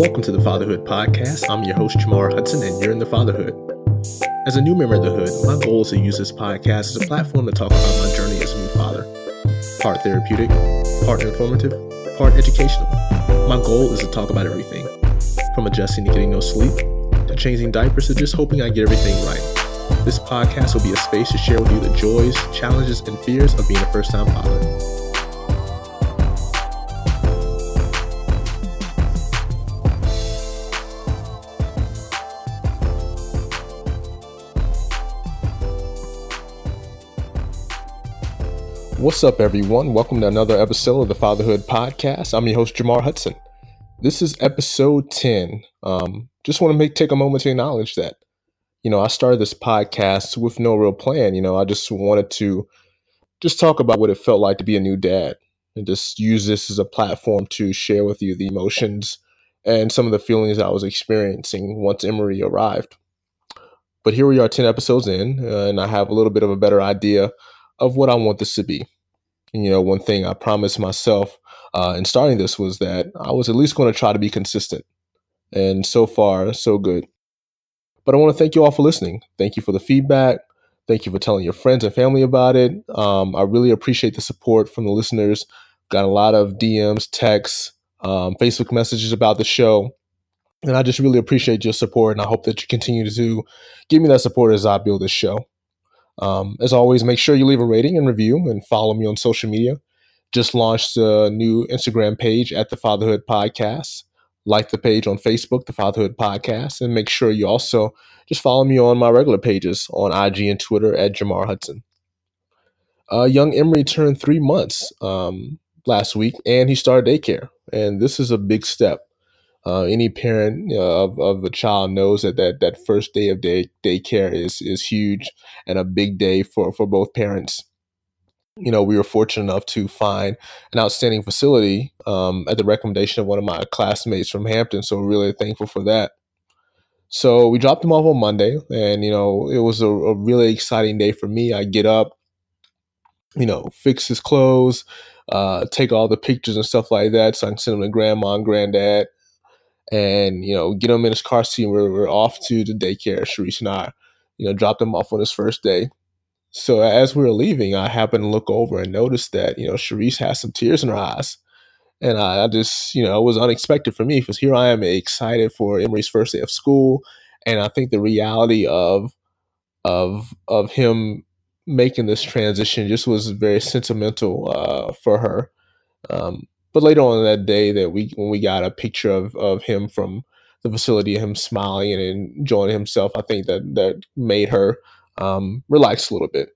Welcome to the Fatherhood Podcast. I'm your host, Jamar Hudson, and you're in the Fatherhood. As a new member of the Hood, my goal is to use this podcast as a platform to talk about my journey as a new father. Part therapeutic, part informative, part educational. My goal is to talk about everything from adjusting to getting no sleep, to changing diapers, to just hoping I get everything right. This podcast will be a space to share with you the joys, challenges, and fears of being a first time father. What's up, everyone? Welcome to another episode of the Fatherhood Podcast. I'm your host, Jamar Hudson. This is episode 10. Um, just want to make take a moment to acknowledge that, you know, I started this podcast with no real plan. You know, I just wanted to just talk about what it felt like to be a new dad and just use this as a platform to share with you the emotions and some of the feelings I was experiencing once Emery arrived. But here we are 10 episodes in, uh, and I have a little bit of a better idea of what I want this to be. And, you know, one thing I promised myself uh, in starting this was that I was at least going to try to be consistent. And so far, so good. But I want to thank you all for listening. Thank you for the feedback. Thank you for telling your friends and family about it. Um, I really appreciate the support from the listeners. Got a lot of DMs, texts, um, Facebook messages about the show. And I just really appreciate your support. And I hope that you continue to give me that support as I build this show. Um, as always, make sure you leave a rating and review and follow me on social media. Just launched a new Instagram page at the Fatherhood Podcast. Like the page on Facebook, the Fatherhood Podcast, and make sure you also just follow me on my regular pages on IG and Twitter at Jamar Hudson. Uh, young Emery turned three months um, last week, and he started daycare, and this is a big step. Uh, any parent uh, of, of a child knows that, that that first day of day daycare is is huge and a big day for, for both parents. You know, we were fortunate enough to find an outstanding facility um, at the recommendation of one of my classmates from Hampton. So we're really thankful for that. So we dropped him off on Monday, and you know, it was a, a really exciting day for me. I get up, you know, fix his clothes, uh, take all the pictures and stuff like that, so I can send them to grandma and granddad and you know get him in his car seat. We're, we're off to the daycare. Sharice and I, you know, dropped him off on his first day. So as we were leaving, I happened to look over and noticed that you know Sharice has some tears in her eyes, and I, I just you know it was unexpected for me because here I am excited for Emery's first day of school, and I think the reality of of of him making this transition just was very sentimental uh, for her. Um, but later on that day, that we when we got a picture of of him from the facility, him smiling and enjoying himself, I think that that made her um, relax a little bit.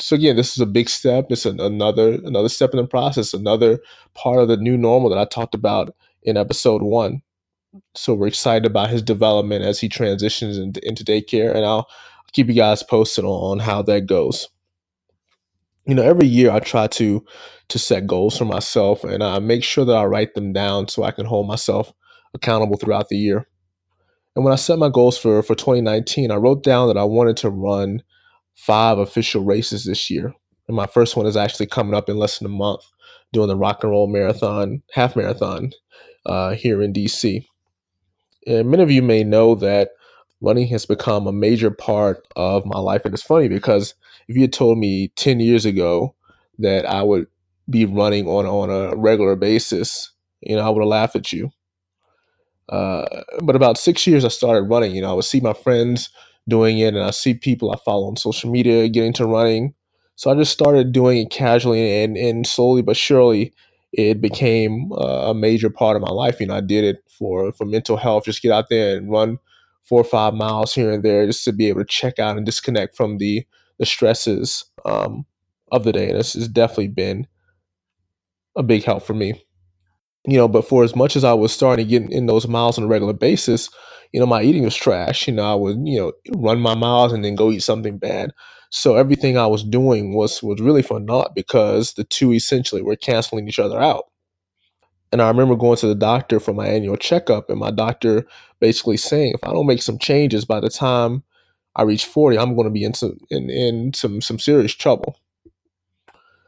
So again, this is a big step. It's an, another another step in the process, another part of the new normal that I talked about in episode one. So we're excited about his development as he transitions into, into daycare, and I'll keep you guys posted on, on how that goes you know every year i try to to set goals for myself and i make sure that i write them down so i can hold myself accountable throughout the year and when i set my goals for for 2019 i wrote down that i wanted to run five official races this year and my first one is actually coming up in less than a month doing the rock and roll marathon half marathon uh, here in dc and many of you may know that running has become a major part of my life. And it's funny because if you had told me 10 years ago that I would be running on, on a regular basis, you know, I would have laughed at you. Uh, but about six years I started running, you know, I would see my friends doing it and I see people I follow on social media getting to running. So I just started doing it casually and, and slowly but surely it became uh, a major part of my life. You know, I did it for, for mental health, just get out there and run four or five miles here and there just to be able to check out and disconnect from the the stresses um, of the day. And this has definitely been a big help for me. You know, but for as much as I was starting to get in those miles on a regular basis, you know, my eating was trash. You know, I would, you know, run my miles and then go eat something bad. So everything I was doing was was really for naught because the two essentially were canceling each other out. And I remember going to the doctor for my annual checkup, and my doctor basically saying, if I don't make some changes by the time I reach 40, I'm going to be in some in, in some some serious trouble.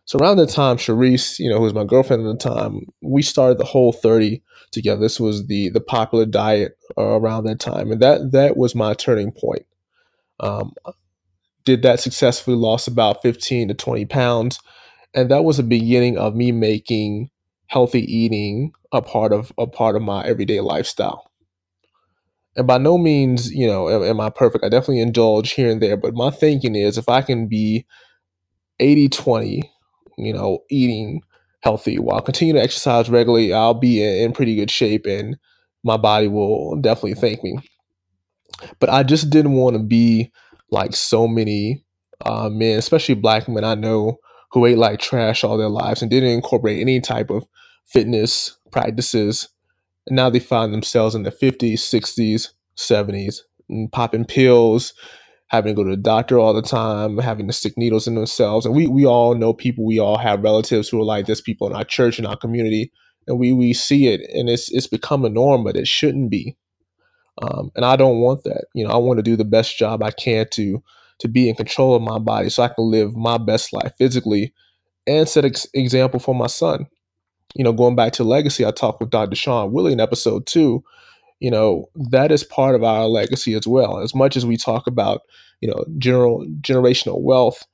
So around the time, Sharice, you know, who was my girlfriend at the time, we started the whole 30 together. This was the the popular diet uh, around that time, and that that was my turning point. Um, did that successfully, lost about 15 to 20 pounds, and that was the beginning of me making healthy eating a part of a part of my everyday lifestyle. And by no means, you know, am, am I perfect. I definitely indulge here and there, but my thinking is if I can be 80 20 you know, eating healthy while continuing to exercise regularly, I'll be in, in pretty good shape and my body will definitely thank me. But I just didn't want to be like so many uh, men, especially black men I know who ate like trash all their lives and didn't incorporate any type of fitness practices. And now they find themselves in the 50s, 60s, 70s, popping pills, having to go to the doctor all the time, having to stick needles in themselves. And we we all know people, we all have relatives who are like this, people in our church, in our community, and we we see it and it's it's become a norm, but it shouldn't be. Um, and I don't want that. You know, I want to do the best job I can to to be in control of my body so I can live my best life physically and set ex- example for my son. You know, going back to legacy, I talked with Dr. Sean Willie in episode two you know that is part of our legacy as well as much as we talk about you know general generational wealth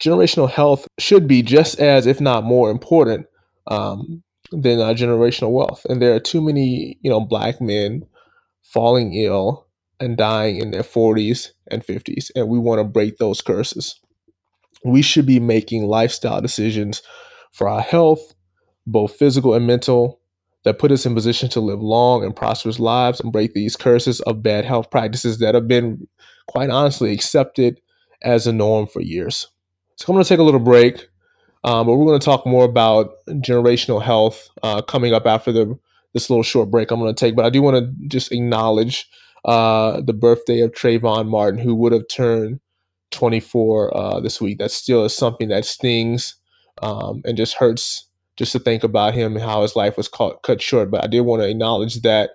generational health should be just as if not more important um, than uh, generational wealth and there are too many you know black men falling ill and dying in their 40s and 50s and we want to break those curses we should be making lifestyle decisions for our health both physical and mental that put us in position to live long and prosperous lives and break these curses of bad health practices that have been, quite honestly, accepted as a norm for years. So I'm going to take a little break, um, but we're going to talk more about generational health uh, coming up after the this little short break I'm going to take. But I do want to just acknowledge uh, the birthday of Trayvon Martin, who would have turned 24 uh, this week. That still is something that stings um, and just hurts just to think about him and how his life was cut, cut short. But I did want to acknowledge that.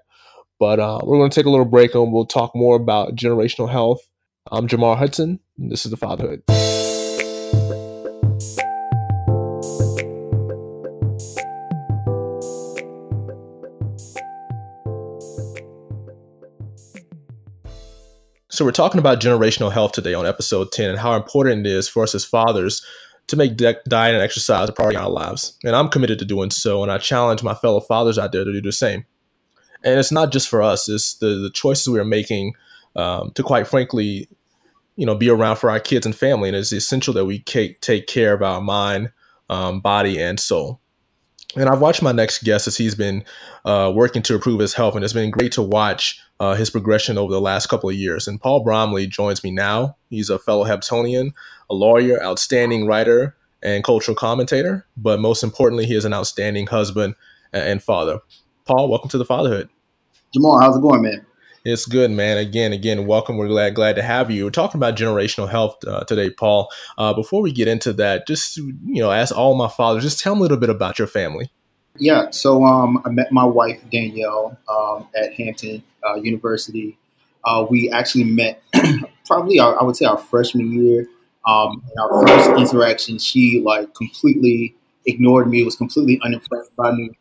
But uh, we're going to take a little break and we'll talk more about generational health. I'm Jamar Hudson, and this is The Fatherhood. So, we're talking about generational health today on episode 10 and how important it is for us as fathers to make diet and exercise a priority in our lives. And I'm committed to doing so. And I challenge my fellow fathers out there to do the same. And it's not just for us, it's the, the choices we are making um, to, quite frankly, you know, be around for our kids and family. And it's essential that we take, take care of our mind, um, body, and soul. And I've watched my next guest as he's been uh, working to improve his health, and it's been great to watch uh, his progression over the last couple of years. And Paul Bromley joins me now. He's a fellow Hamptonian, a lawyer, outstanding writer, and cultural commentator. But most importantly, he is an outstanding husband and father. Paul, welcome to the fatherhood. Jamal, how's it going, man? It's good, man. Again, again, welcome. We're glad glad to have you. We're talking about generational health uh, today, Paul. Uh, before we get into that, just you know, ask all my fathers, just tell me a little bit about your family. Yeah, so um, I met my wife Danielle um, at Hampton uh, University. Uh, we actually met probably our, I would say our freshman year. Um, our first interaction, she like completely ignored me. Was completely unimpressed by me.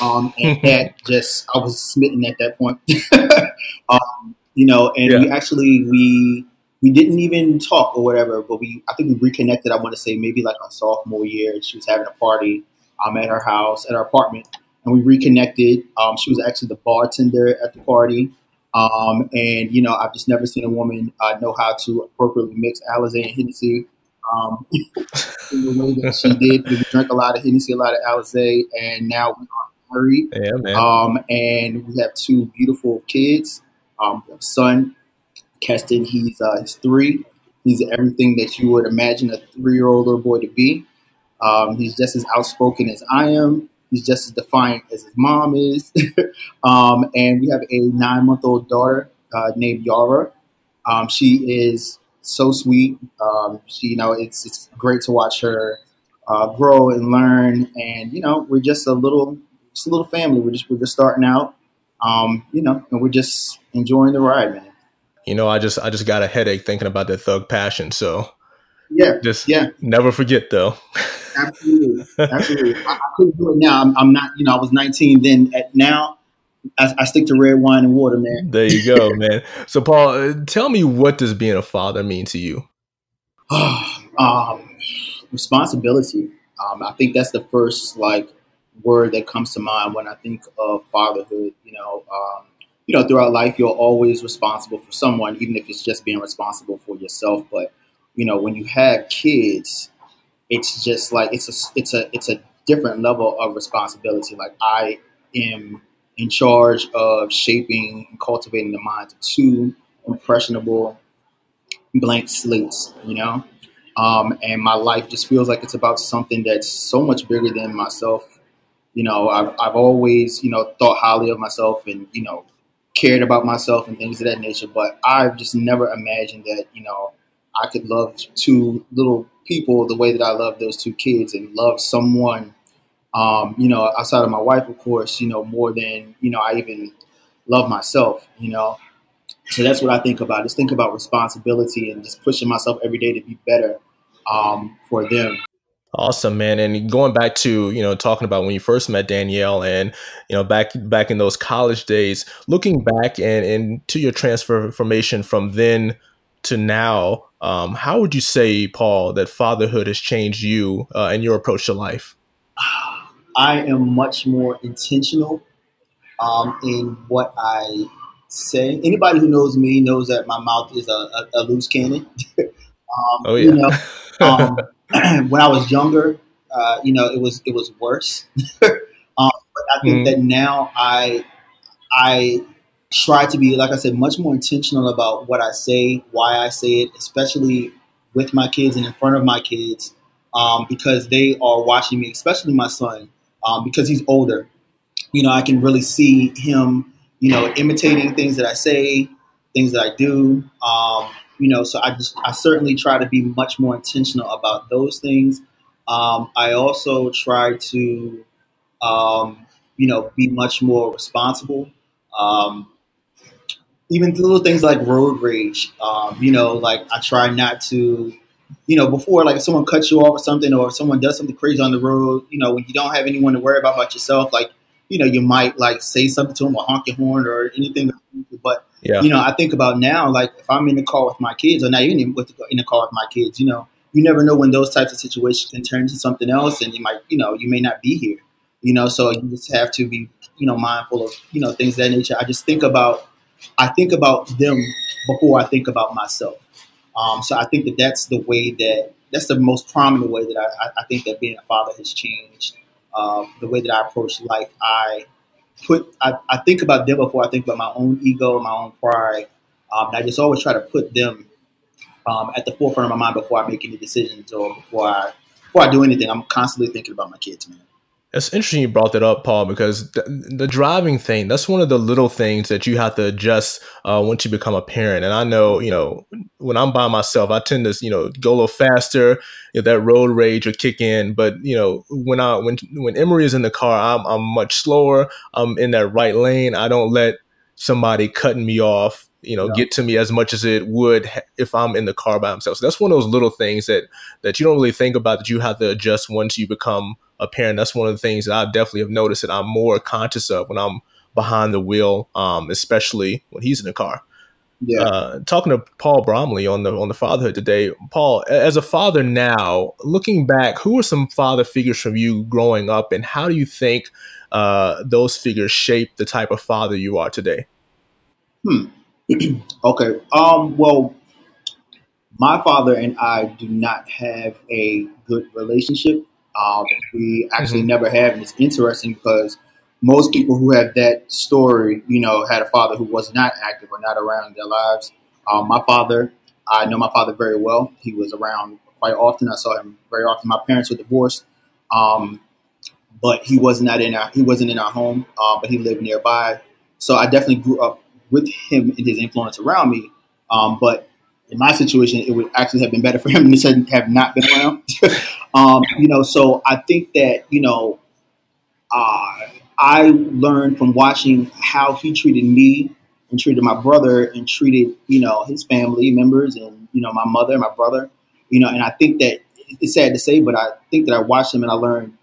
Um, and that just I was smitten at that point. um, you know, and yeah. we actually we we didn't even talk or whatever, but we I think we reconnected. I want to say maybe like our sophomore year. She was having a party um, at her house at our apartment, and we reconnected. Um, she was actually the bartender at the party. Um, and you know, I've just never seen a woman uh, know how to appropriately mix Alizé and Hennessy um, in the way that she did. We drank a lot of Hennessy, a lot of Alizé, and now we are married. Yeah, man. Um, and we have two beautiful kids. Um, we have son, Keston. He's uh, he's three. He's everything that you would imagine a three-year-old little boy to be. Um, he's just as outspoken as I am. He's just as defiant as his mom is. um, and we have a nine month old daughter uh, named Yara. Um, she is so sweet. Um, she, you know, it's it's great to watch her uh, grow and learn. And you know, we're just a little, just a little family. We're just we're just starting out. Um, you know, and we're just enjoying the ride, man. You know, I just I just got a headache thinking about that thug passion. So Yeah, just yeah. Never forget though. Absolutely, absolutely. I, I, couldn't do it now. I'm, I'm, not. You know, I was 19 then. At now, I, I, stick to red wine and water, man. There you go, man. So, Paul, uh, tell me what does being a father mean to you? um, responsibility. Um, I think that's the first like word that comes to mind when I think of fatherhood. You know, um, you know, throughout life, you're always responsible for someone, even if it's just being responsible for yourself. But you know, when you have kids, it's just like it's a it's a it's a different level of responsibility. Like I am in charge of shaping and cultivating the minds of two impressionable blank slates. You know, um, and my life just feels like it's about something that's so much bigger than myself. You know, I've, I've always, you know, thought highly of myself and, you know, cared about myself and things of that nature. But I've just never imagined that, you know, I could love two little people the way that I love those two kids and love someone, um, you know, outside of my wife, of course, you know, more than, you know, I even love myself, you know. So that's what I think about. Just think about responsibility and just pushing myself every day to be better um, for them. Awesome, man. And going back to, you know, talking about when you first met Danielle and, you know, back back in those college days, looking back and, and to your transformation from then to now, um, how would you say, Paul, that fatherhood has changed you uh, and your approach to life? I am much more intentional um, in what I say. Anybody who knows me knows that my mouth is a, a, a loose cannon. um, oh, yeah. You know, um, when I was younger, uh, you know, it was it was worse. um, but I think mm-hmm. that now I I try to be, like I said, much more intentional about what I say, why I say it, especially with my kids and in front of my kids, um, because they are watching me, especially my son, um, because he's older. You know, I can really see him, you know, imitating things that I say, things that I do. Um, you know, so I just I certainly try to be much more intentional about those things. Um, I also try to, um, you know, be much more responsible. Um, even little things like road rage. Um, you know, like I try not to, you know, before like if someone cuts you off or something, or if someone does something crazy on the road, you know, when you don't have anyone to worry about but yourself, like you know, you might like say something to them or honk your horn or anything. But yeah. you know, I think about now, like if I'm in the car with my kids, or not even in, the, in the car with my kids, you know, you never know when those types of situations can turn into something else, and you might, you know, you may not be here. You know, so you just have to be, you know, mindful of, you know, things that nature. I just think about, I think about them before I think about myself. Um, so I think that that's the way that that's the most prominent way that I, I think that being a father has changed um, the way that I approach life. I put I, I, think about them before I think about my own ego, my own pride. Um, and I just always try to put them um, at the forefront of my mind before I make any decisions or before I before I do anything. I'm constantly thinking about my kids, man. It's interesting you brought that up, Paul, because the, the, driving thing, that's one of the little things that you have to adjust uh, once you become a parent. And I know, you know, when I'm by myself, I tend to, you know, go a little faster. You know, that road rage will kick in. But, you know, when I when when Emery is in the car, I'm, I'm much slower. I'm in that right lane. I don't let somebody cutting me off you know, yeah. get to me as much as it would if I'm in the car by myself. So that's one of those little things that that you don't really think about that you have to adjust once you become a parent. That's one of the things that I definitely have noticed that I'm more conscious of when I'm behind the wheel, um, especially when he's in the car. Yeah. Uh, talking to Paul Bromley on the on the fatherhood today, Paul, as a father now, looking back, who are some father figures from you growing up, and how do you think uh, those figures shape the type of father you are today? Hmm. okay. Um. Well, my father and I do not have a good relationship. Um, we actually mm-hmm. never have, and it's interesting because most people who have that story, you know, had a father who was not active or not around in their lives. Um, my father, I know my father very well. He was around quite often. I saw him very often. My parents were divorced, um, but he was not in our he wasn't in our home, uh, but he lived nearby. So I definitely grew up with him and his influence around me. Um, but in my situation, it would actually have been better for him to have not been around. um, you know, so I think that you know, uh, I learned from watching how he treated me and treated my brother and treated you know his family members and you know my mother and my brother. You know, and I think that it's sad to say, but I think that I watched him and I learned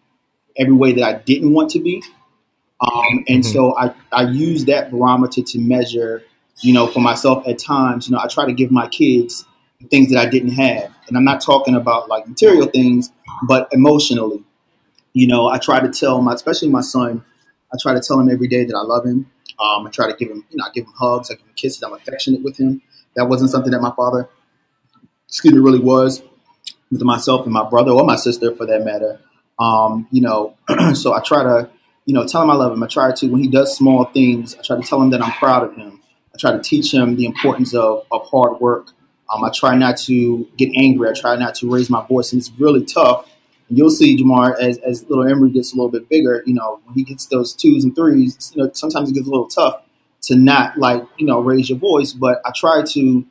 every way that I didn't want to be. Um, and mm-hmm. so I, I use that barometer to measure, you know, for myself at times, you know, I try to give my kids things that I didn't have. And I'm not talking about like material things, but emotionally. You know, I try to tell my, especially my son, I try to tell him every day that I love him. Um, I try to give him, you know, I give him hugs, I give him kisses. I'm affectionate with him. That wasn't something that my father, excuse me, really was with myself and my brother or my sister for that matter. Um, you know, so I try to, you know, tell him I love him. I try to, when he does small things, I try to tell him that I'm proud of him. I try to teach him the importance of, of hard work. Um, I try not to get angry. I try not to raise my voice. And it's really tough and you'll see Jamar as, as little Emery gets a little bit bigger, you know, when he gets those twos and threes, you know, sometimes it gets a little tough to not like, you know, raise your voice. But I try to,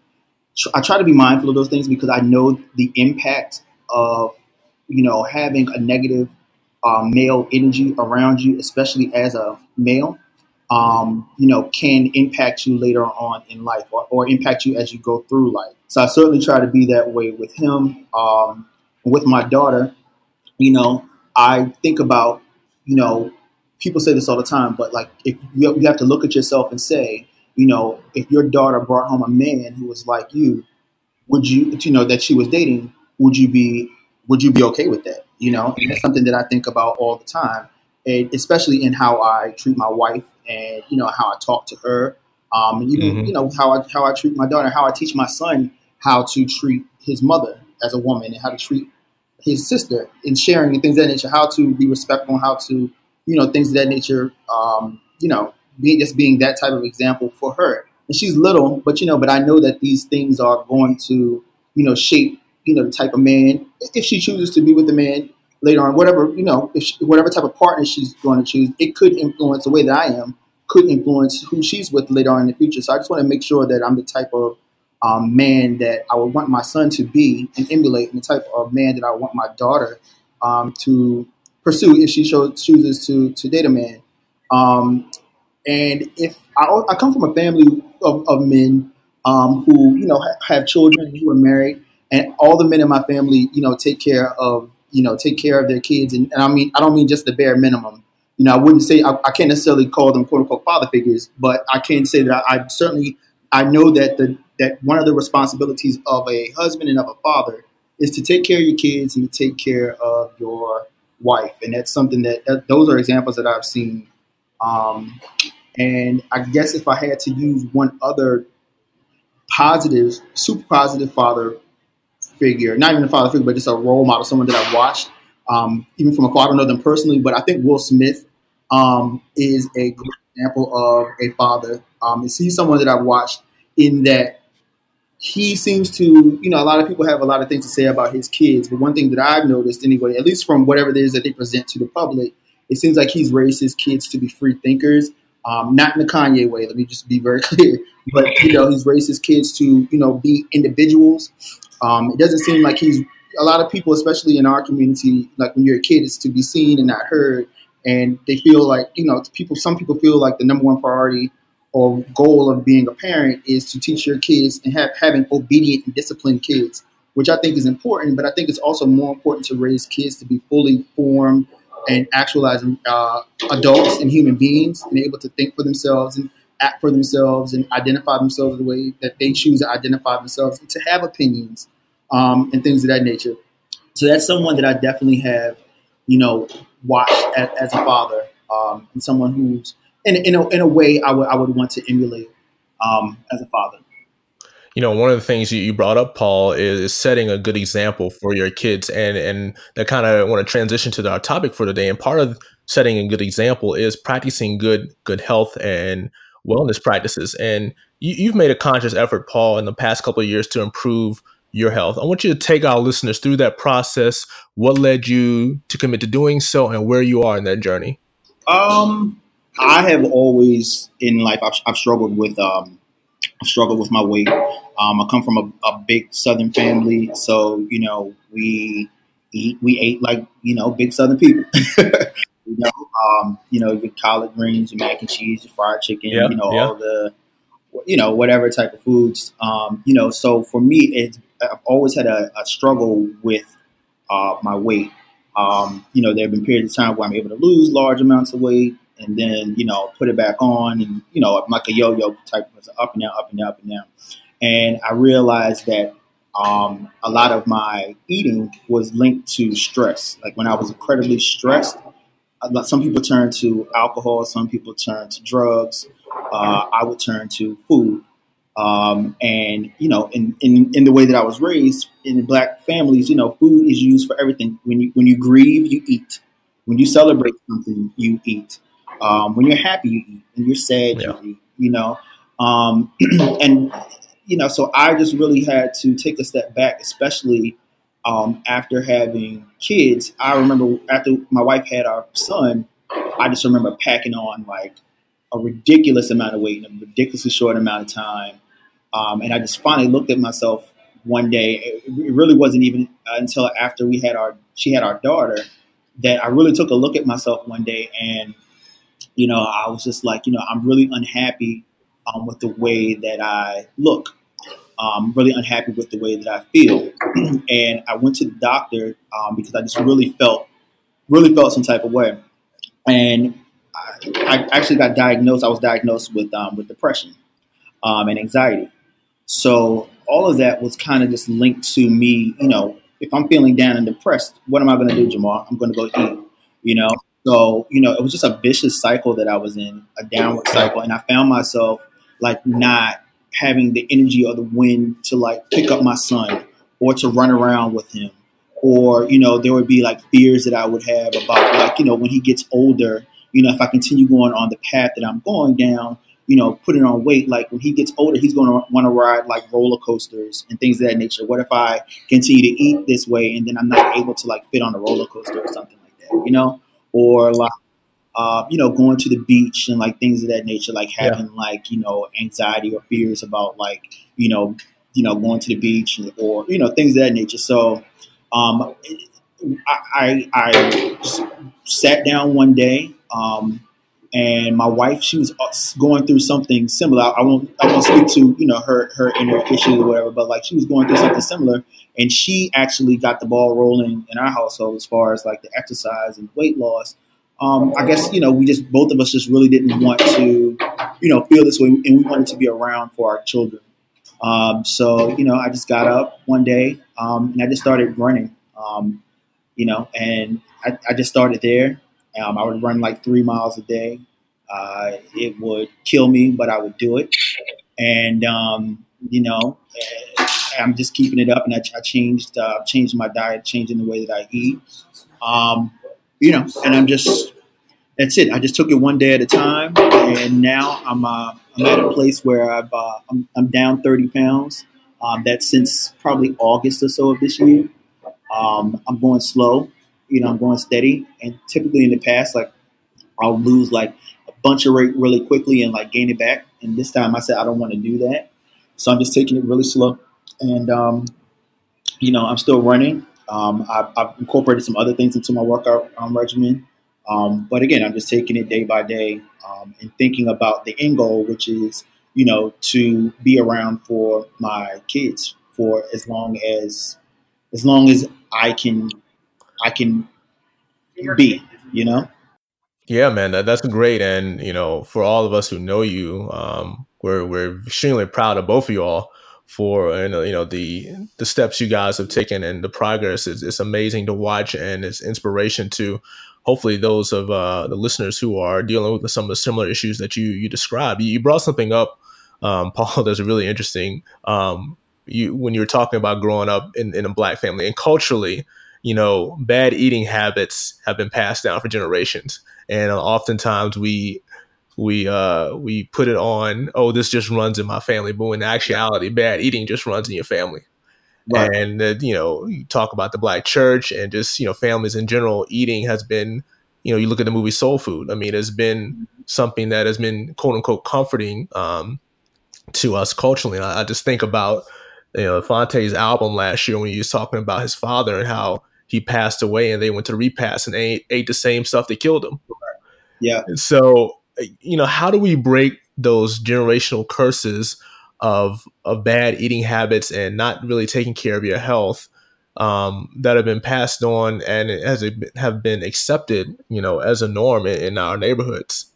I try to be mindful of those things because I know the impact of, you know, having a negative um, male energy around you, especially as a male, um, you know, can impact you later on in life or, or, impact you as you go through life. So I certainly try to be that way with him. Um, with my daughter, you know, I think about, you know, people say this all the time, but like if you, you have to look at yourself and say, you know, if your daughter brought home a man who was like you, would you, you know, that she was dating, would you be, would you be okay with that? You know, and that's something that I think about all the time, and especially in how I treat my wife and you know how I talk to her, um, and even mm-hmm. you know how I how I treat my daughter, how I teach my son how to treat his mother as a woman and how to treat his sister in sharing and things of that nature, how to be respectful, how to, you know, things of that nature, um, you know, being just being that type of example for her. And she's little, but you know, but I know that these things are going to, you know, shape, you know, the type of man if she chooses to be with the man later on, whatever, you know, she, whatever type of partner she's going to choose, it could influence the way that I am, could influence who she's with later on in the future. So I just want to make sure that I'm the type of um, man that I would want my son to be and emulate, and the type of man that I want my daughter um, to pursue if she shows, chooses to to date a man. Um, and if I, I, come from a family of, of men um, who you know ha- have children who are married, and all the men in my family, you know, take care of you know take care of their kids, and, and I mean I don't mean just the bare minimum. You know, I wouldn't say I, I can't necessarily call them quote unquote father figures, but I can say that I, I certainly I know that the that one of the responsibilities of a husband and of a father is to take care of your kids and to take care of your wife, and that's something that, that those are examples that I've seen. Um, and I guess if I had to use one other positive, super positive father figure, not even a father figure, but just a role model, someone that I've watched, um, even from afar, I don't know them personally, but I think Will Smith um, is a great example of a father. Um, and see someone that I've watched in that he seems to, you know, a lot of people have a lot of things to say about his kids, but one thing that I've noticed anyway, at least from whatever it is that they present to the public, it seems like he's raised his kids to be free thinkers. Um, not in the Kanye way. Let me just be very clear. But you know, he's raised his kids to you know be individuals. Um, it doesn't seem like he's a lot of people, especially in our community, like when you're a kid, it's to be seen and not heard, and they feel like you know people. Some people feel like the number one priority or goal of being a parent is to teach your kids and have having obedient and disciplined kids, which I think is important. But I think it's also more important to raise kids to be fully formed and actualizing uh, adults and human beings and able to think for themselves and act for themselves and identify themselves the way that they choose to identify themselves and to have opinions um, and things of that nature. So that's someone that I definitely have, you know, watched as, as a father um, and someone who's in, in, a, in a way I would I would want to emulate um, as a father. You know, one of the things you brought up, Paul, is setting a good example for your kids, and and that kind of want to transition to our topic for today. And part of setting a good example is practicing good good health and wellness practices. And you, have made a conscious effort, Paul, in the past couple of years to improve your health. I want you to take our listeners through that process. What led you to commit to doing so, and where you are in that journey? Um, I have always in life I've, I've struggled with um, I've struggled with my weight. Um, I come from a, a, big Southern family, so you know we eat we ate like you know big Southern people. you know, um, you know your collard greens, your mac and cheese, your fried chicken, you know all the you know, whatever type of foods. Um, you know, so for me, it's I've always had a, a struggle with uh, my weight. Um, you know, there have been periods of time where I'm able to lose large amounts of weight and then, you know, put it back on and, you know, like a yo-yo type of up and down, up and down, up and down. And I realized that um, a lot of my eating was linked to stress. Like when I was incredibly stressed, some people turn to alcohol, some people turn to drugs. Uh, I would turn to food. Um, and you know, in, in in the way that I was raised in black families, you know, food is used for everything. When you when you grieve, you eat. When you celebrate something, you eat. Um, when you're happy, you eat. When you're sad, yeah. you eat. You know, um, and you know, so I just really had to take a step back, especially um, after having kids. I remember after my wife had our son, I just remember packing on like a ridiculous amount of weight in a ridiculously short amount of time. Um, and I just finally looked at myself one day. It, it really wasn't even until after we had our she had our daughter that I really took a look at myself one day, and you know, I was just like, you know, I'm really unhappy um, with the way that I look. I'm really unhappy with the way that I feel, and I went to the doctor um, because I just really felt, really felt some type of way, and I, I actually got diagnosed. I was diagnosed with um, with depression um, and anxiety. So all of that was kind of just linked to me, you know, if I'm feeling down and depressed, what am I going to do, Jamal? I'm going to go eat, you know? So, you know, it was just a vicious cycle that I was in, a downward cycle. And I found myself like not having the energy or the wind to like pick up my son or to run around with him. Or, you know, there would be like fears that I would have about like, you know, when he gets older, you know, if I continue going on the path that I'm going down, you know, putting on weight. Like when he gets older, he's going to want to ride like roller coasters and things of that nature. What if I continue to eat this way and then I'm not able to like fit on a roller coaster or something like that, you know? Or like, uh, you know, going to the beach and like things of that nature, like having yeah. like, you know, anxiety or fears about like, you know, you know, going to the beach or, you know, things of that nature. So, um, I, I, I sat down one day, um, and my wife she was uh, going through something similar. I won't i won't speak to you know her her inner issue or whatever but like she was going through something similar and she actually got the ball rolling in our household as far as like the exercise and weight loss. Um, i guess you know we just both of us just really didn't want to you know feel this way and we wanted to be around for our children. Um, so you know i just got up one day um, and i just started running um, you know and I, I just started there um, I would run like three miles a day. Uh, it would kill me, but I would do it. And um, you know, eh, I'm just keeping it up, and I, I changed uh, changed my diet, changing the way that I eat. Um, you know, and I'm just that's it. I just took it one day at a time, and now I'm uh, I'm at a place where I've uh, I'm, I'm, down 30 pounds. Um, that's since probably August or so of this year. Um, I'm going slow you know, I'm going steady. And typically in the past, like I'll lose like a bunch of weight really quickly and like gain it back. And this time I said I don't want to do that, so I'm just taking it really slow. And um, you know, I'm still running. Um, I've, I've, incorporated some other things into my workout um, regimen. Um, but again, I'm just taking it day by day um, and thinking about the end goal, which is, you know, to be around for my kids for as long as, as long as I can I can be, you know? Yeah, man, that, that's great. And, you know, for all of us who know you, um, we're, we're extremely proud of both of you all for, you know, you know, the, the steps you guys have taken and the progress is, it's amazing to watch and it's inspiration to hopefully those of uh, the listeners who are dealing with some of the similar issues that you, you described. You, you brought something up, um, Paul, that's really interesting. Um, you, when you were talking about growing up in, in a black family and culturally, you know, bad eating habits have been passed down for generations, and uh, oftentimes we we uh we put it on oh this just runs in my family but in actuality bad eating just runs in your family. Right. and uh, you know you talk about the black church and just you know families in general eating has been you know you look at the movie soul food. I mean it's been something that has been quote unquote comforting um to us culturally. And I, I just think about you know Phonte's album last year when he was talking about his father and how he passed away and they went to repast and ate, ate the same stuff that killed him. Yeah. So, you know, how do we break those generational curses of of bad eating habits and not really taking care of your health um, that have been passed on and as it have been accepted, you know, as a norm in, in our neighborhoods?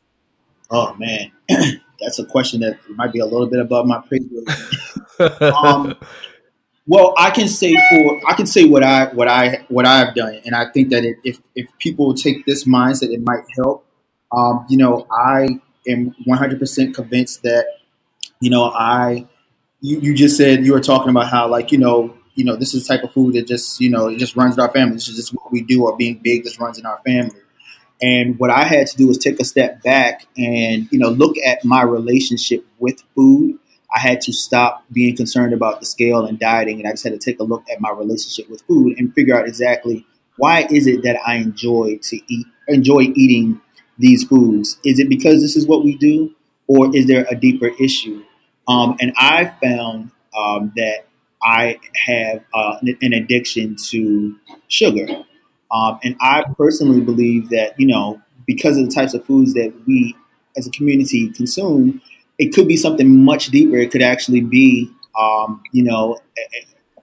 Oh man, that's a question that might be a little bit above my pay grade. um, well, I can say for I can say what I what I what I've done, and I think that it, if if people take this mindset, it might help. Um, you know, I am 100% convinced that you know I you, you just said you were talking about how like you know you know this is the type of food that just you know it just runs in our family. This is just what we do, or being big just runs in our family. And what I had to do was take a step back and you know look at my relationship with food I had to stop being concerned about the scale and dieting, and I just had to take a look at my relationship with food and figure out exactly why is it that I enjoy to eat, enjoy eating these foods. Is it because this is what we do, or is there a deeper issue? Um, and I found um, that I have uh, an addiction to sugar, um, and I personally believe that you know because of the types of foods that we as a community consume it could be something much deeper. It could actually be, um, you know,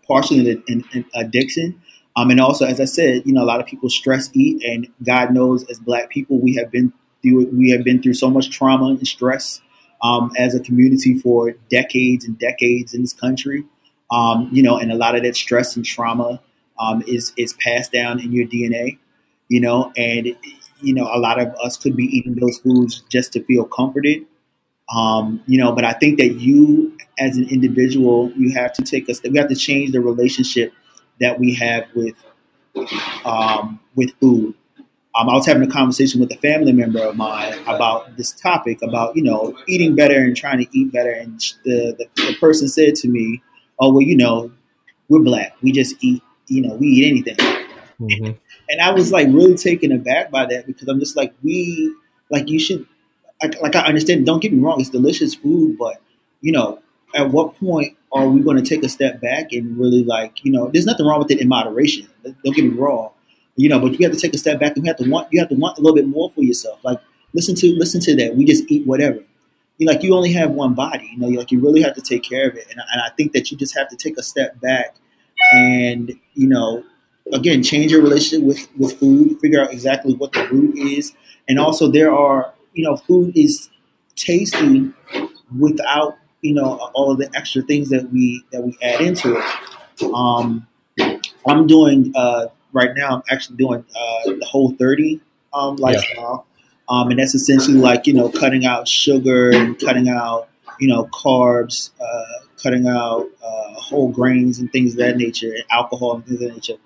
partially an, an, an addiction. Um, and also, as I said, you know, a lot of people stress eat, and God knows, as Black people, we have been through we have been through so much trauma and stress um, as a community for decades and decades in this country. Um, you know, and a lot of that stress and trauma um, is is passed down in your DNA. You know, and you know, a lot of us could be eating those foods just to feel comforted um, you know, but I think that you, as an individual, you have to take us. We have to change the relationship that we have with um, with food. Um, I was having a conversation with a family member of mine about this topic about you know eating better and trying to eat better, and the, the, the person said to me, "Oh well, you know, we're black. We just eat. You know, we eat anything." Mm-hmm. And I was like really taken aback by that because I'm just like we like you should like, like I understand. Don't get me wrong; it's delicious food, but you know, at what point are we going to take a step back and really like, you know, there's nothing wrong with it in moderation. Don't get me wrong, you know, but you have to take a step back and you have to want you have to want a little bit more for yourself. Like listen to listen to that. We just eat whatever. You like you only have one body. You know, you like you really have to take care of it. And, and I think that you just have to take a step back and you know, again, change your relationship with with food. Figure out exactly what the root is, and also there are you know, food is tasty without you know all of the extra things that we that we add into it. Um, I'm doing uh, right now. I'm actually doing uh, the whole 30 um, lifestyle, yeah. um, and that's essentially like you know cutting out sugar and cutting out you know carbs, uh, cutting out uh, whole grains and things of that nature, and alcohol and things of that nature.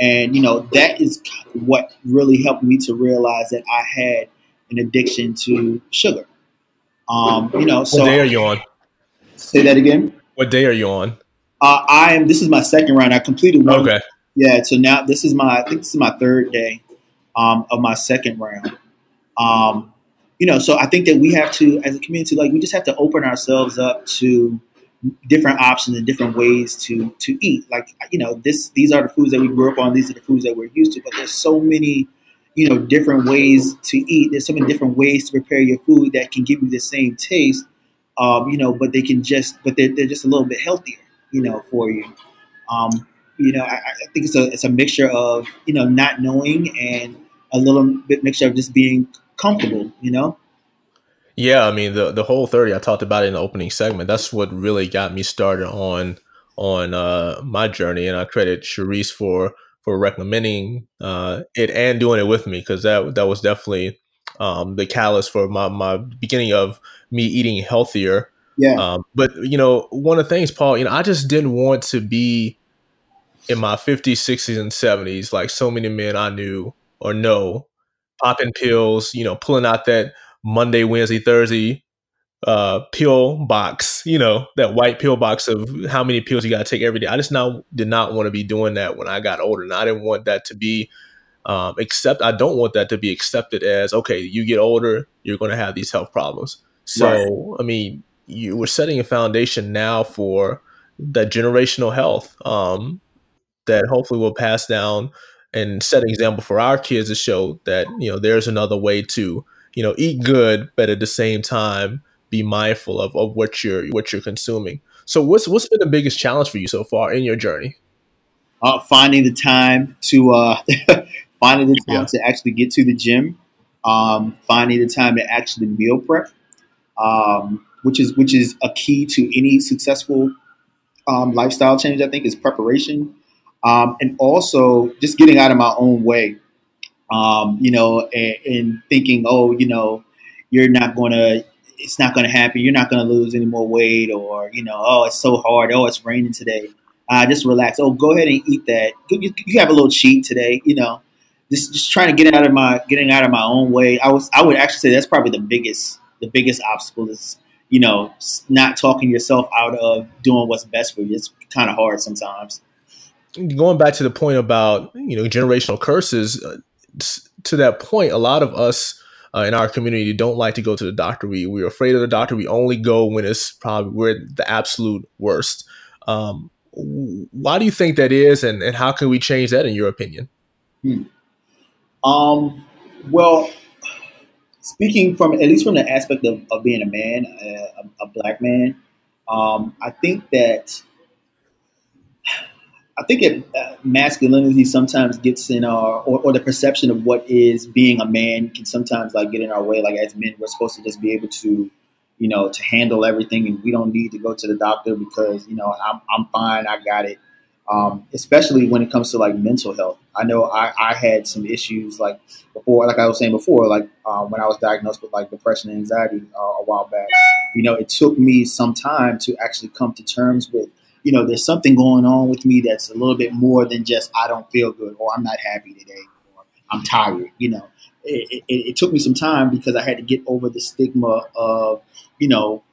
And you know that is what really helped me to realize that I had an addiction to sugar. Um, you know, so what day are you on? Say that again. What day are you on? Uh, I am. This is my second round. I completed one. Okay. Yeah. So now this is my. I think this is my third day um, of my second round. Um, you know, so I think that we have to, as a community, like we just have to open ourselves up to different options and different ways to to eat. Like you know, this these are the foods that we grew up on. These are the foods that we're used to. But there's so many you know different ways to eat. There's so many different ways to prepare your food that can give you the same taste. Um, you know, but they can just but they're, they're just a little bit healthier, you know, for you. Um, you know, I, I, think it's a it's a mixture of you know not knowing and a little bit mixture of just being comfortable. You know. Yeah, I mean the the whole thirty I talked about it in the opening segment. That's what really got me started on on uh, my journey, and I credit Sharice for for recommending uh, it and doing it with me because that that was definitely um, the catalyst for my my beginning of me eating healthier. Yeah. Um, but you know, one of the things, Paul, you know, I just didn't want to be in my 50s, 60s, and 70s like so many men I knew or know, popping pills, you know, pulling out that Monday, Wednesday, Thursday uh, pill box, you know, that white pill box of how many pills you got to take every day. I just now did not want to be doing that when I got older. And I didn't want that to be um, accept. I don't want that to be accepted as okay. You get older, you're going to have these health problems. So right. I mean, you we're setting a foundation now for that generational health um, that hopefully will pass down and set an example for our kids to show that you know there's another way to you know eat good, but at the same time be mindful of, of what you're what you're consuming. So what's what's been the biggest challenge for you so far in your journey? Uh, finding the time to uh, finding the time yeah. to actually get to the gym, um, finding the time to actually meal prep, um, which is which is a key to any successful um, lifestyle change. I think is preparation, um, and also just getting out of my own way. Um, you know, and, and thinking, oh, you know, you're not going to it's not going to happen. You're not going to lose any more weight, or you know, oh, it's so hard. Oh, it's raining today. Uh, just relax. Oh, go ahead and eat that. You, you have a little cheat today. You know, just just trying to get out of my getting out of my own way. I was I would actually say that's probably the biggest the biggest obstacle is you know not talking yourself out of doing what's best for you. It's kind of hard sometimes. Going back to the point about you know generational curses, uh, to that point, a lot of us uh, in our community don't like to go to the doctor. We we're afraid of the doctor. We only go when it's probably we're the absolute worst. Um, why do you think that is, and, and how can we change that in your opinion? Hmm. Um, well, speaking from at least from the aspect of, of being a man, a, a black man, um, I think that I think it, uh, masculinity sometimes gets in our, or, or, the perception of what is being a man can sometimes like get in our way. Like as men, we're supposed to just be able to, you know, to handle everything, and we don't need to go to the doctor because you know I'm I'm fine, I got it. Um, especially when it comes to like mental health. I know I, I had some issues like before, like I was saying before, like uh, when I was diagnosed with like depression and anxiety uh, a while back. You know, it took me some time to actually come to terms with you know, there's something going on with me that's a little bit more than just I don't feel good or I'm not happy today or I'm tired. You know, it, it, it took me some time because I had to get over the stigma of, you know,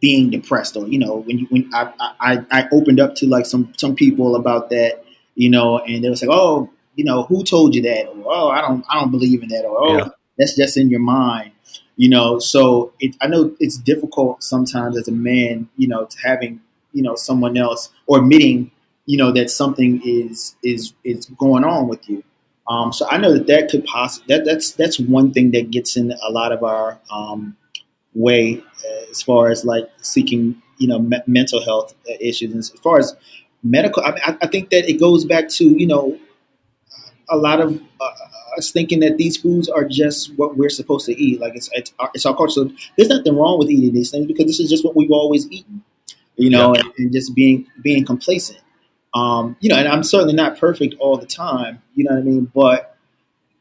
being depressed or you know when you when I, I I opened up to like some some people about that you know and they was like oh you know who told you that or oh I don't I don't believe in that or oh yeah. that's just in your mind you know so it, I know it's difficult sometimes as a man you know to having you know someone else or admitting you know that something is is is going on with you. Um, so I know that that could possibly that that's that's one thing that gets in a lot of our um, way uh, as far as like seeking you know me- mental health issues. And as far as medical, I, mean, I, think that it goes back to you know a lot of uh, us thinking that these foods are just what we're supposed to eat. Like it's it's, it's our culture. So there's nothing wrong with eating these things because this is just what we've always eaten you know, yeah. and, and, just being being complacent. Um, you know, and I'm certainly not perfect all the time, you know what I mean? But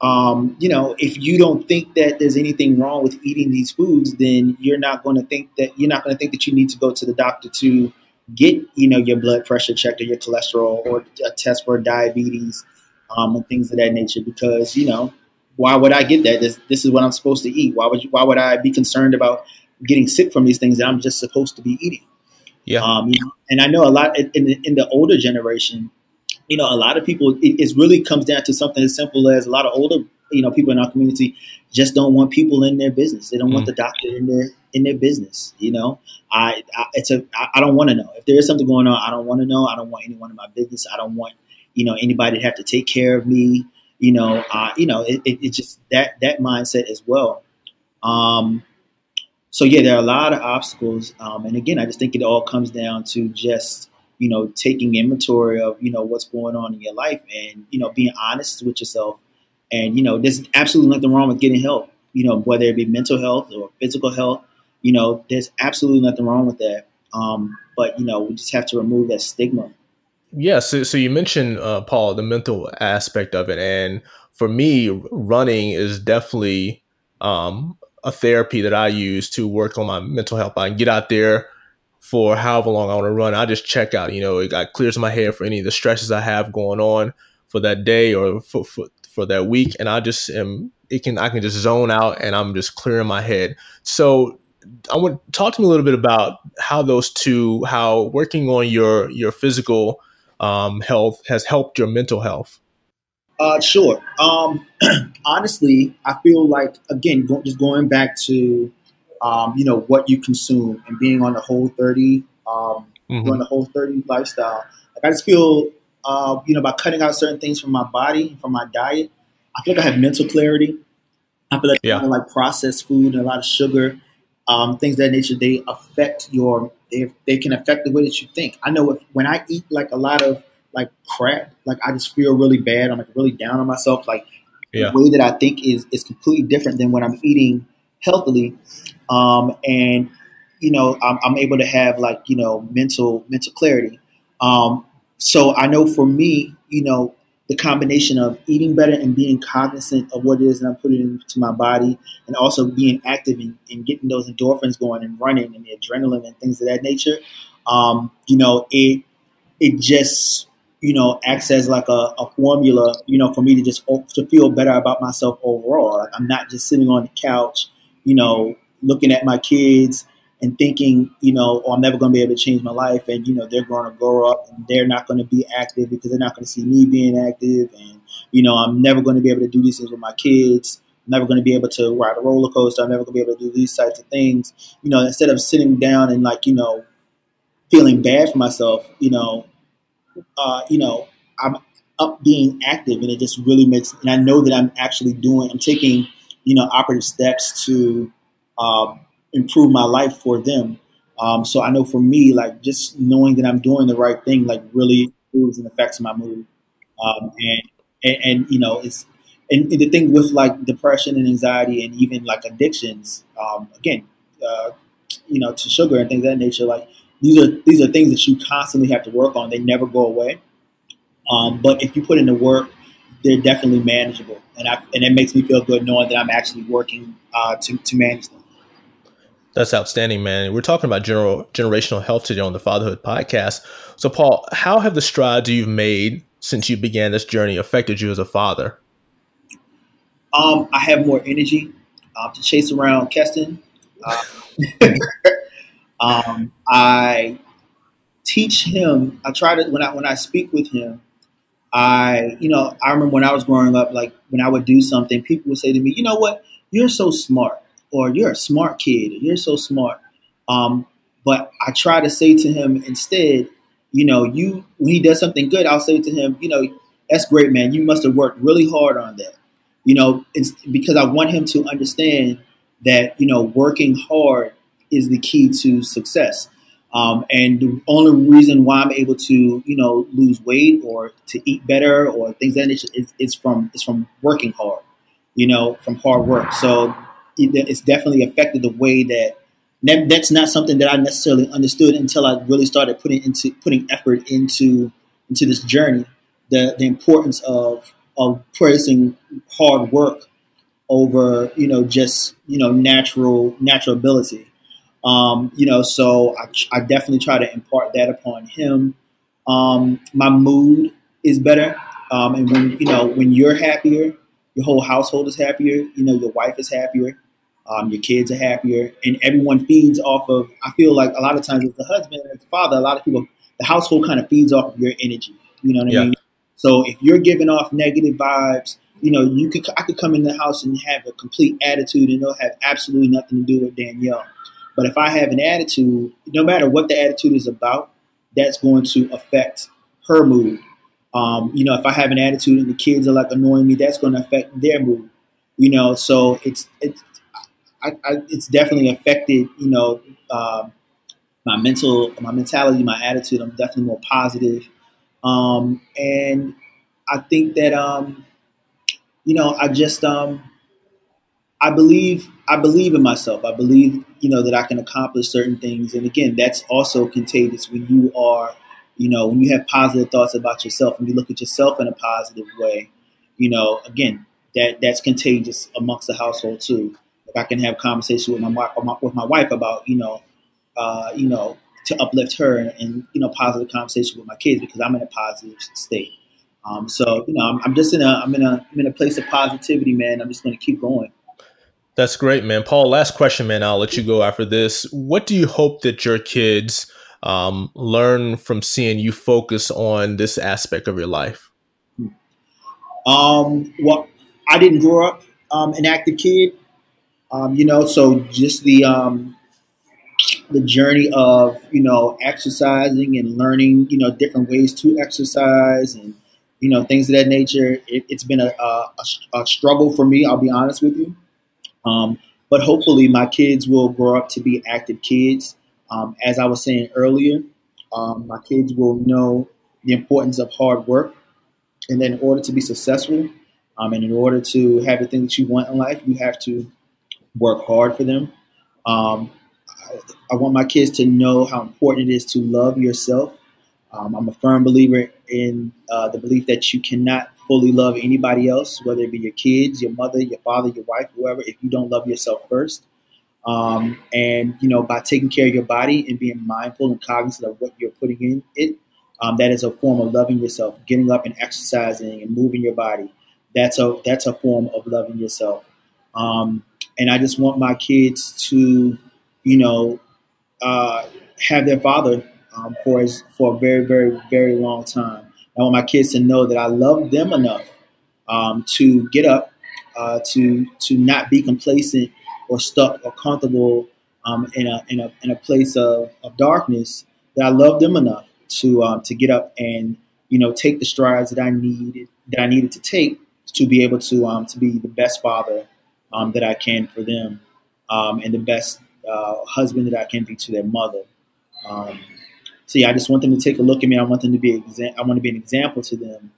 um, you know, if you don't think that there's anything wrong with eating these foods, then you're not going to think that you're not going to think that you need to go to the doctor to get you know your blood pressure checked or your cholesterol or a test for diabetes um, and things of that nature because you know why would I get that? This, this is what I'm supposed to eat. Why would you, why would I be concerned about getting sick from these things that I'm just supposed to be eating? Yeah. Um, and I know a lot in the, in the older generation, you know, a lot of people, it, it really comes down to something as simple as a lot of older, you know, people in our community just don't want people in their business. They don't mm. want the doctor in their in their business. You know, I, I it's a I, I don't want to know if there is something going on. I don't want to know. I don't want anyone in my business. I don't want you know anybody to have to take care of me. You know, uh, you know, it, it, it just that that mindset as well. Um, so yeah, there are a lot of obstacles, um, and again, I just think it all comes down to just you know taking inventory of you know what's going on in your life, and you know being honest with yourself, and you know there's absolutely nothing wrong with getting help, you know whether it be mental health or physical health, you know there's absolutely nothing wrong with that, um, but you know we just have to remove that stigma. Yeah, so, so you mentioned uh, Paul the mental aspect of it, and for me, running is definitely um, a therapy that I use to work on my mental health. I can get out there for however long I want to run. I just check out. You know, it clears my head for any of the stresses I have going on for that day or for for, for that week, and I just am. It can I can just zone out and I'm just clearing my head. So I want to talk to me a little bit about how those two, how working on your your physical um, health has helped your mental health. Uh, sure. Um, honestly, I feel like again, go, just going back to um, you know what you consume and being on the Whole30, um, mm-hmm. on the Whole30 lifestyle. Like I just feel, uh, you know, by cutting out certain things from my body, from my diet, I feel like I have mental clarity. I feel like yeah. like processed food and a lot of sugar um, things that nature, they affect your, they, they can affect the way that you think. I know if, when I eat like a lot of like crap, like I just feel really bad. I'm like really down on myself. Like yeah. the way that I think is is completely different than when I'm eating healthily. Um, and you know, I'm, I'm, able to have like you know mental mental clarity. Um, so I know for me, you know, the combination of eating better and being cognizant of what it is that I'm putting into my body, and also being active and, and getting those endorphins going and running and the adrenaline and things of that nature. Um, you know, it it just you know acts as like a, a, formula, you know, for me to just to feel better about myself overall. Like I'm not just sitting on the couch, you know, looking at my kids and thinking, you know, oh, I'm never going to be able to change my life, and you know, they're going to grow up and they're not going to be active because they're not going to see me being active, and you know, I'm never going to be able to do these things with my kids. I'm never going to be able to ride a roller coaster. I'm never going to be able to do these types of things. You know, instead of sitting down and like, you know, feeling bad for myself, you know, uh, you know, I'm up being active, and it just really makes. And I know that I'm actually doing. I'm taking, you know, operative steps to. Um, improve my life for them. Um, so I know for me, like just knowing that I'm doing the right thing, like really improves and affects my mood. Um, and, and, and you know, it's and, and, the thing with like depression and anxiety and even like addictions, um, again, uh, you know, to sugar and things of that nature, like these are these are things that you constantly have to work on. They never go away. Um, but if you put in the work, they're definitely manageable, and I, and it makes me feel good knowing that I'm actually working uh, to to manage them. That's outstanding, man. We're talking about general generational health today on the Fatherhood Podcast. So, Paul, how have the strides you've made since you began this journey affected you as a father? Um, I have more energy uh, to chase around Keston. Uh, um, I teach him. I try to when I when I speak with him. I you know I remember when I was growing up, like when I would do something, people would say to me, "You know what? You're so smart." or you're a smart kid, you're so smart. Um, but I try to say to him instead, you know, you when he does something good, I'll say to him, you know, that's great, man. You must have worked really hard on that. You know, it's because I want him to understand that you know working hard is the key to success. Um, and the only reason why I'm able to, you know, lose weight or to eat better or things that nature is, from is from working hard, you know, from hard work. So it's definitely affected the way that, that that's not something that I necessarily understood until I really started putting into putting effort into into this journey. The the importance of of placing hard work over you know just you know natural natural ability. Um, you know, so I, I definitely try to impart that upon him. Um, my mood is better, um, and when you know when you're happier, your whole household is happier. You know, your wife is happier um, your kids are happier, and everyone feeds off of. I feel like a lot of times, as the husband and as the father, a lot of people, the household kind of feeds off of your energy. You know what yeah. I mean? So if you're giving off negative vibes, you know, you could I could come in the house and have a complete attitude, and it'll have absolutely nothing to do with Danielle. But if I have an attitude, no matter what the attitude is about, that's going to affect her mood. Um, you know, if I have an attitude and the kids are like annoying me, that's going to affect their mood. You know, so it's it's I, I, it's definitely affected, you know, uh, my mental, my mentality, my attitude. I'm definitely more positive. Um, and I think that, um, you know, I just, um, I believe, I believe in myself. I believe, you know, that I can accomplish certain things. And again, that's also contagious when you are, you know, when you have positive thoughts about yourself and you look at yourself in a positive way, you know, again, that that's contagious amongst the household too if I can have conversation with my, with my wife about you know uh, you know to uplift her and, and, you know positive conversation with my kids because I'm in a positive state. Um, so you know I'm, I'm, just in a I'm in a I'm in a place of positivity, man. I'm just going to keep going. That's great, man. Paul, last question, man. I'll let you go after this. What do you hope that your kids um, learn from seeing you focus on this aspect of your life? Um, well, I didn't grow up um, an active kid. Um, you know, so just the um, the journey of you know exercising and learning you know different ways to exercise and you know things of that nature. It, has been a, a, a, struggle for me. I'll be honest with you. Um, but hopefully, my kids will grow up to be active kids. Um, as I was saying earlier, um, my kids will know the importance of hard work. And then, in order to be successful, um, and in order to have the things that you want in life, you have to work hard for them. Um, I, I, want my kids to know how important it is to love yourself. Um, I'm a firm believer in uh, the belief that you cannot fully love anybody else, whether it be your kids, your mother, your father, your wife, whoever, if you don't love yourself first. Um, and you know, by taking care of your body and being mindful and cognizant of what you're putting in it, um, that is a form of loving yourself. Getting up and exercising and moving your body, that's a that's a form of loving yourself. Um, and I just want my kids to, you know, uh, have their father um, for for a very, very, very long time. I want my kids to know that I love them enough um, to get up, uh, to to not be complacent or stuck or comfortable um, in a in a in a place of, of darkness. That I love them enough to um, to get up and you know take the strides that I needed that I needed to take to be able to um, to be the best father um, that I can for them um, and the best uh, husband that I can be to their mother. Yeah, I just want them to take a look at me. I want them to be exa- I want to be an example to them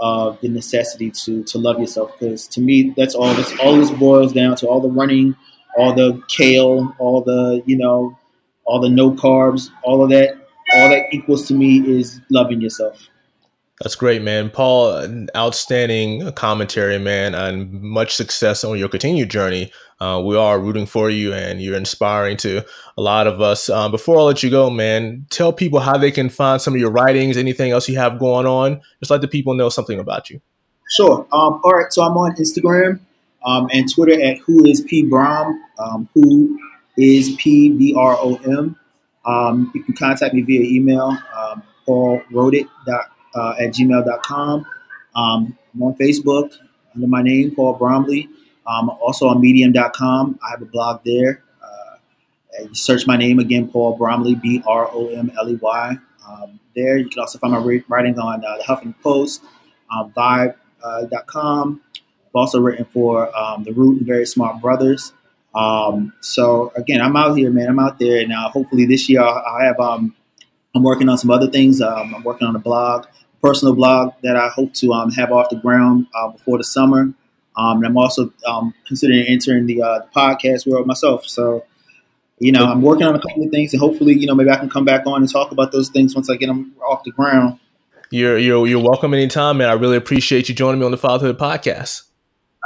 of the necessity to to love yourself because to me that's all this all this boils down to all the running, all the kale, all the you know, all the no carbs, all of that, all that equals to me is loving yourself. That's great, man. Paul, outstanding commentary, man, and much success on your continued journey. Uh, we are rooting for you, and you're inspiring to a lot of us. Um, before I let you go, man, tell people how they can find some of your writings, anything else you have going on. Just let the people know something about you. Sure. Um, all right. So I'm on Instagram um, and Twitter at Who is P Brom. Um, who is P B R O M. Um, you can contact me via email. Um, Paul wrote it. Dot uh, at gmail.com. Um, I'm on Facebook under my name, Paul Bromley. Um, also on medium.com. I have a blog there. Uh, search my name again, Paul Bromley, B R O M L E Y. Um, there, you can also find my writing on uh, the Huffington Post, uh, Vibe.com. Uh, I've also written for um, The Root and Very Smart Brothas. Um, so again, I'm out here, man. I'm out there now. Hopefully this year I'll, I'll have. Um, I'm working on some other things. Um, I'm working on a blog personal blog that I hope to um, have off the ground uh, before the summer. Um, and I'm also um, considering entering the, uh, the, podcast world myself. So, you know, I'm working on a couple of things, and hopefully, you know, maybe I can come back on and talk about those things once I get them off the ground. You're you're you're welcome anytime, man. I really appreciate you joining me on the Fatherhood Podcast.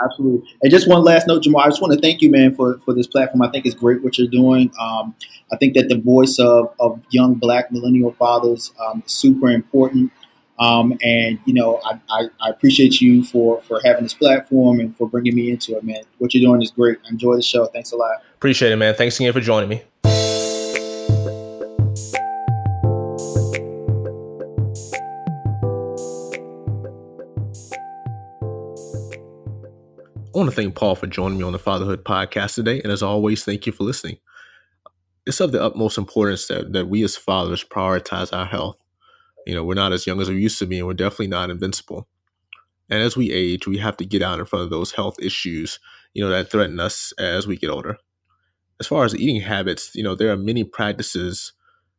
Absolutely. And just one last note, Jamal. I just want to thank you, man, for, for this platform. I think it's great what you're doing. Um, I think that the voice of, of young Black millennial fathers um, is super important. Um, and you know, I, I, I, appreciate you for for having this platform and for bringing me into it, man. What you're doing is great. I enjoy the show. Thanks a lot. Appreciate it, man. Thanks again for joining me. I want to thank Paul for joining me on the Fatherhood Podcast today. And as always, thank you for listening. It's of the utmost importance that, that we as fathers prioritize our health you know, we're not as young as we used to be, and we're definitely not invincible. And as we age, we have to get out in front of those health issues, you know, that threaten us as we get older. As far as eating habits, you know, there are many practices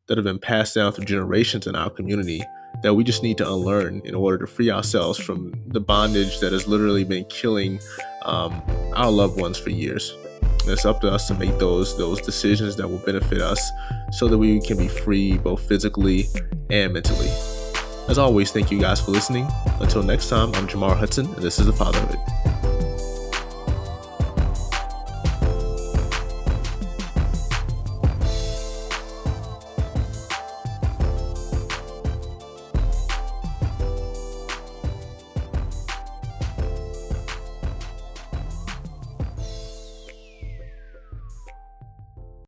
that have been passed down through generations in our community that we just need to unlearn in order to free ourselves from the bondage that has literally been killing um, our loved ones for years. It's up to us to make those those decisions that will benefit us so that we can be free both physically and mentally. As always, thank you guys for listening. Until next time, I'm Jamar Hudson, and this is The Fatherhood.